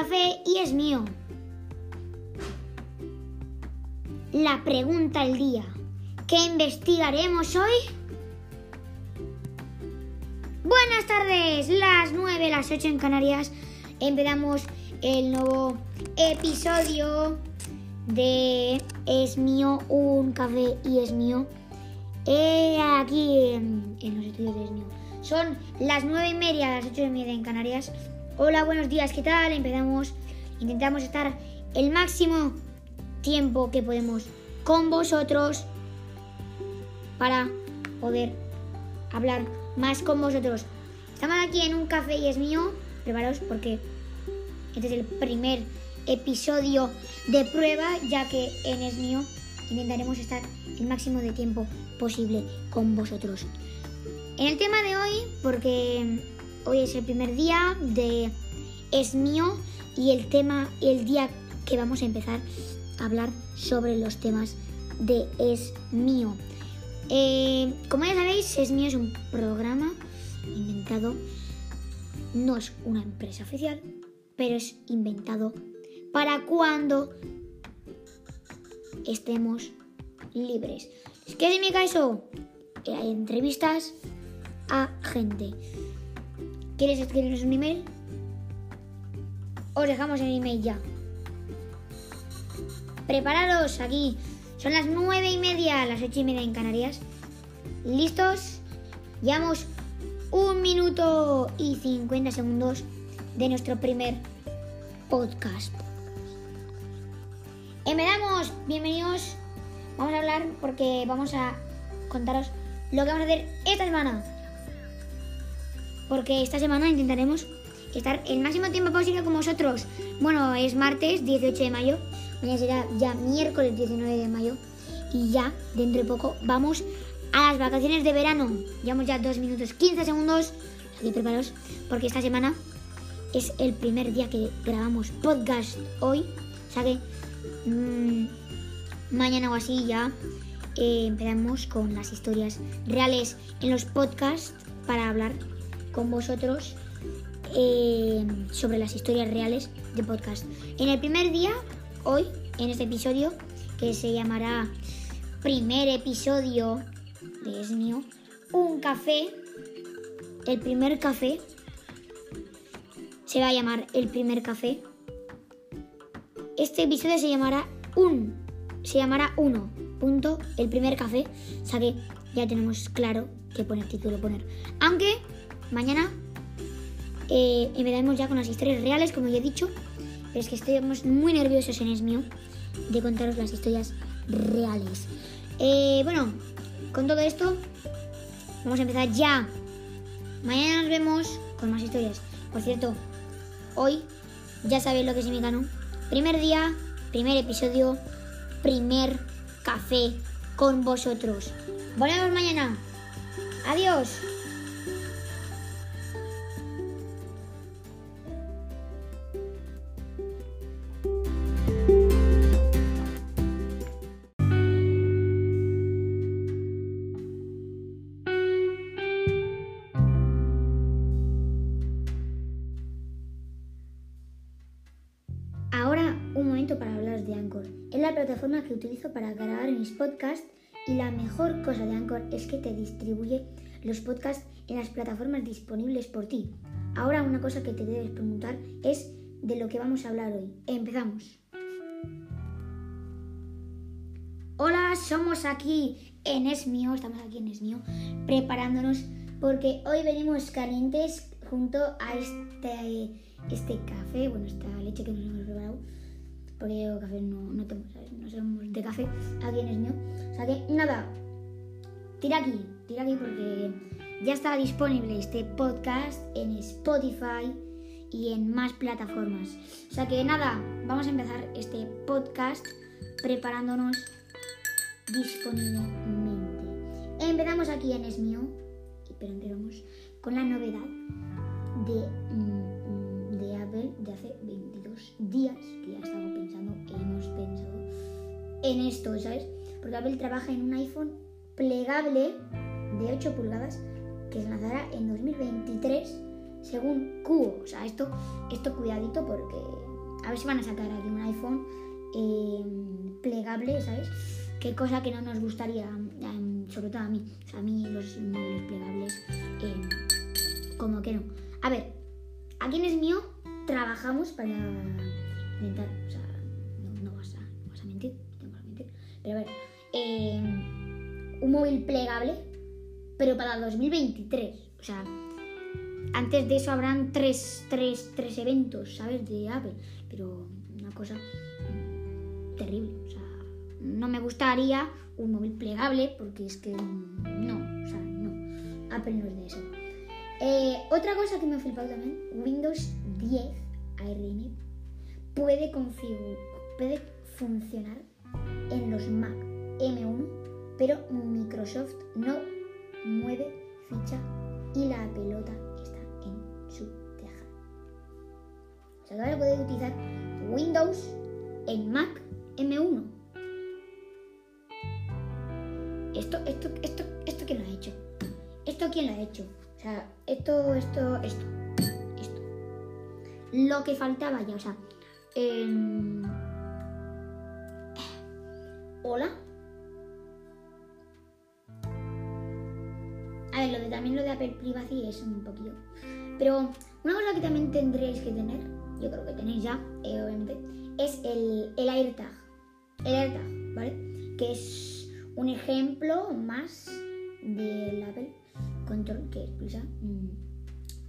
café y es mío. La pregunta del día. ¿Qué investigaremos hoy? Buenas tardes, las 9, las 8 en Canarias. Empezamos el nuevo episodio de Es mío, un café y es mío. Aquí en, en los estudios de Es mío. Son las 9 y media, las 8 y media en Canarias. Hola, buenos días, ¿qué tal? Empezamos, intentamos estar el máximo tiempo que podemos con vosotros para poder hablar más con vosotros. Estamos aquí en un café y es mío. Preparaos porque este es el primer episodio de prueba, ya que en es mío intentaremos estar el máximo de tiempo posible con vosotros. En el tema de hoy, porque hoy es el primer día de es mío y el tema, el día que vamos a empezar a hablar sobre los temas de es mío. Eh, como ya sabéis, es mío es un programa inventado, no es una empresa oficial, pero es inventado para cuando estemos libres. ¿Qué significa eso? Hay entrevistas a gente. ¿Quieres escribirnos un email? Os dejamos el email ya. Preparados aquí. Son las nueve y media, las ocho y media en Canarias. ¿Listos? Llevamos un minuto y 50 segundos de nuestro primer podcast. Empezamos, bienvenidos. Vamos a hablar porque vamos a contaros lo que vamos a hacer esta semana. Porque esta semana intentaremos estar el máximo tiempo posible con vosotros. Bueno, es martes 18 de mayo, mañana será ya miércoles 19 de mayo y ya dentro de poco vamos a las vacaciones de verano. Llevamos ya 2 minutos 15 segundos. Aquí preparados porque esta semana es el primer día que grabamos podcast hoy. O sea que mmm, mañana o así ya eh, empezamos con las historias reales en los podcasts para hablar con vosotros eh, sobre las historias reales de podcast. En el primer día, hoy, en este episodio, que se llamará primer episodio de Es mío, un café, el primer café, se va a llamar el primer café. Este episodio se llamará un, se llamará uno, punto, el primer café, o sea que ya tenemos claro qué poner título poner. Aunque mañana eh, empezaremos ya con las historias reales, como ya he dicho, pero es que estamos muy nerviosos en Es mío de contaros las historias reales. Eh, bueno, con todo esto, vamos a empezar ya. Mañana nos vemos con más historias. Por cierto, hoy ya sabéis lo que es mi canal. Primer día, primer episodio, primer café con vosotros. Volvemos mañana. Adiós. Plataforma que utilizo para grabar mis podcasts y la mejor cosa de Anchor es que te distribuye los podcasts en las plataformas disponibles por ti. Ahora una cosa que te debes preguntar es de lo que vamos a hablar hoy. Empezamos. Hola, somos aquí en Es Mío, estamos aquí en Es Mío, preparándonos porque hoy venimos calientes junto a este, este café, bueno, esta leche que nos hemos preparado, porque yo café no, no tengo, ¿sabes? No somos de café, aquí en Es Mío. O sea que, nada, tira aquí, tira aquí porque ya está disponible este podcast en Spotify y en más plataformas. O sea que nada, vamos a empezar este podcast preparándonos disponiblemente. Empezamos aquí en Es Mío, pero empezamos con la novedad de, mm, de Apple de hace 22 días, que ya estamos pensando, hemos pensado en esto, ¿sabes? Porque Apple trabaja en un iPhone plegable de 8 pulgadas que se lanzará en 2023 según Cubo. O sea, esto, esto cuidadito porque a ver si van a sacar aquí un iPhone eh, plegable, ¿sabes? Qué cosa que no nos gustaría, em, sobre todo a mí. O sea, a mí los móviles plegables, em, como que no. A ver, aquí en es mío trabajamos para intentar, o sea, no, vas, a, no vas a mentir, no vas a mentir. Pero ver, em, un móvil plegable, pero para 2023. O sea, antes de eso habrán tres, tres, tres eventos, ¿sabes? De Apple. Pero una cosa terrible. O sea, no me gustaría un móvil plegable porque es que no, o sea, no. Apple no es de eso. Eh, otra cosa que me ha flipado también, Windows 10 ARM puede, puede funcionar en los Mac M1, pero Microsoft no mueve ficha y la pelota está en su tejado. O sea, ahora puede utilizar Windows en Mac M1. Esto, esto, esto, esto quién lo ha hecho. Esto quién lo ha hecho. O sea, esto, esto, esto. Lo que faltaba ya, o sea. em, Hola. A ver, lo de, también lo de Apple Privacy es un poquillo. Pero una cosa que también tendréis que tener, yo creo que tenéis ya, eh, obviamente, es el, el AirTag. El AirTag, ¿vale? Que es un ejemplo más del Apple Control que expresa mm,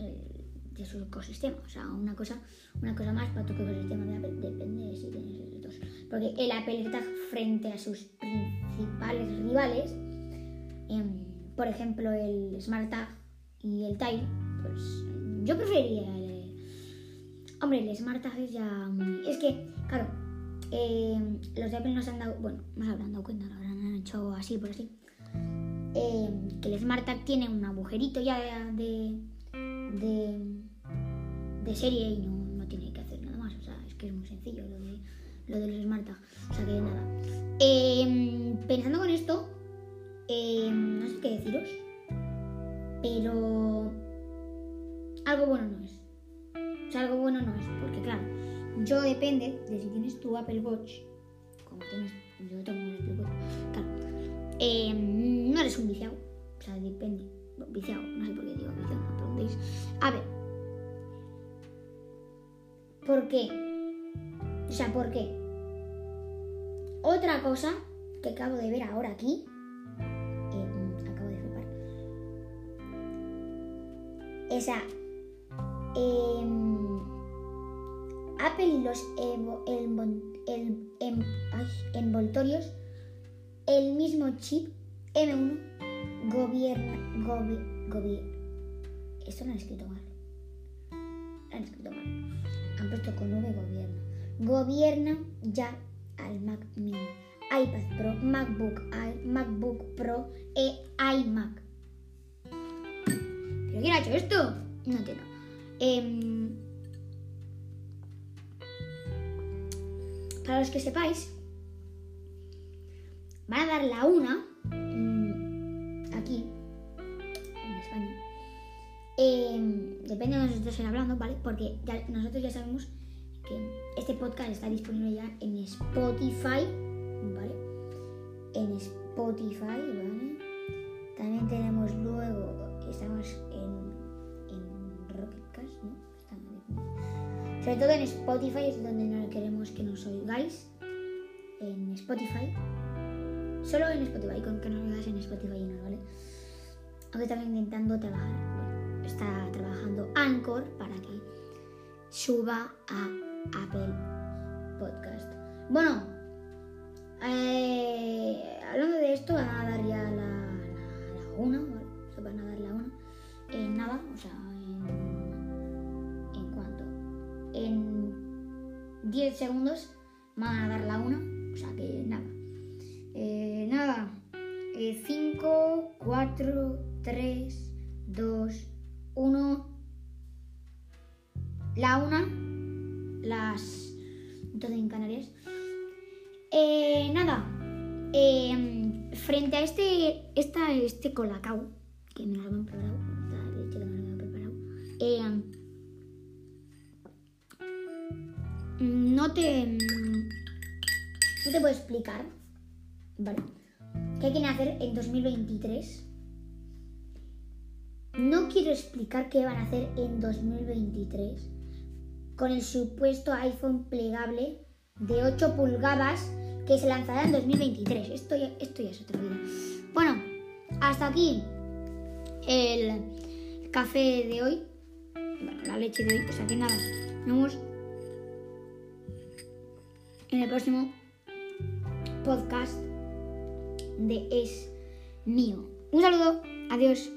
el- de su ecosistema. O sea, una cosa, una cosa más para tu ecosistema de Apple depende de si tienes esos dos. Porque el Apple AirTag frente a sus principales rivales, em, por ejemplo el SmartTag y el Tile, pues yo preferiría el... Hombre, el SmartTag es ya. Es que, claro, em, los de Apple no se han dado... Bueno, no se habrán dado cuenta, lo habrán hecho así por así. em, que el SmartTag tiene un agujerito ya de, de serie y no, no tiene que hacer nada más. O sea, es que es muy sencillo lo, de, lo del SmartTag. O sea que nada. Em, pensando con esto, em, no sé qué deciros, pero algo bueno no es. O sea, algo bueno no es, porque claro, yo depende de si tienes tu Apple Watch, como tienes, yo tengo un Apple Watch, claro, em, no eres un viciado, o sea, depende, viciado, no sé por qué digo viciado, no me preguntéis. A ver, ¿por qué? O sea, ¿por qué? Otra cosa que acabo de ver ahora aquí, eh, acabo de flipar, esa em, Apple y los em- envoltorios, el mismo chip M1 gobierna, gobi- gobi- esto lo han escrito mal, lo han escrito mal, han puesto con V gobierna, gobierna ya al Mac Mini, iPad Pro, MacBook Air, MacBook Pro e iMac. ¿Pero quién ha hecho esto? No entiendo. Em, para los que sepáis, Porque ya- nosotros ya sabemos que este podcast está disponible ya en Spotify, ¿vale? En Spotify, ¿vale? También tenemos luego, estamos en, en Rocketcast, ¿no? Sobre todo en Spotify es donde no queremos que nos oigáis. En Spotify. Solo en Spotify, con que nos oigáis en Spotify y no, ¿vale? Aunque también intentando trabajar. Está trabajando Anchor para que suba a Apple Podcast. Bueno, eh, hablando de esto, van a dar ya la, la, la una, ¿vale? Se van a dar la una. En nada, o sea, en. ¿En cuánto? En 10 segundos van a dar la una, o sea que nada. Eh, nada. 5, 4, 3, 2, 1. La una. Las 12 en Canarias. Eh, nada. eh, frente a este, esta, este colacao, que me lo habían preparado, eh, no te. No te puedo explicar. Vale. ¿Qué quieren hacer en 2023? No quiero explicar qué van a hacer en 2023 con el supuesto iPhone plegable de 8 pulgadas que se lanzará en 2023. Esto ya, esto ya es otro día. Bueno, hasta aquí el café de hoy. Bueno, la leche de hoy. O sea que nada. Nos vemos en el próximo podcast de Es Mío. Un saludo. Adiós.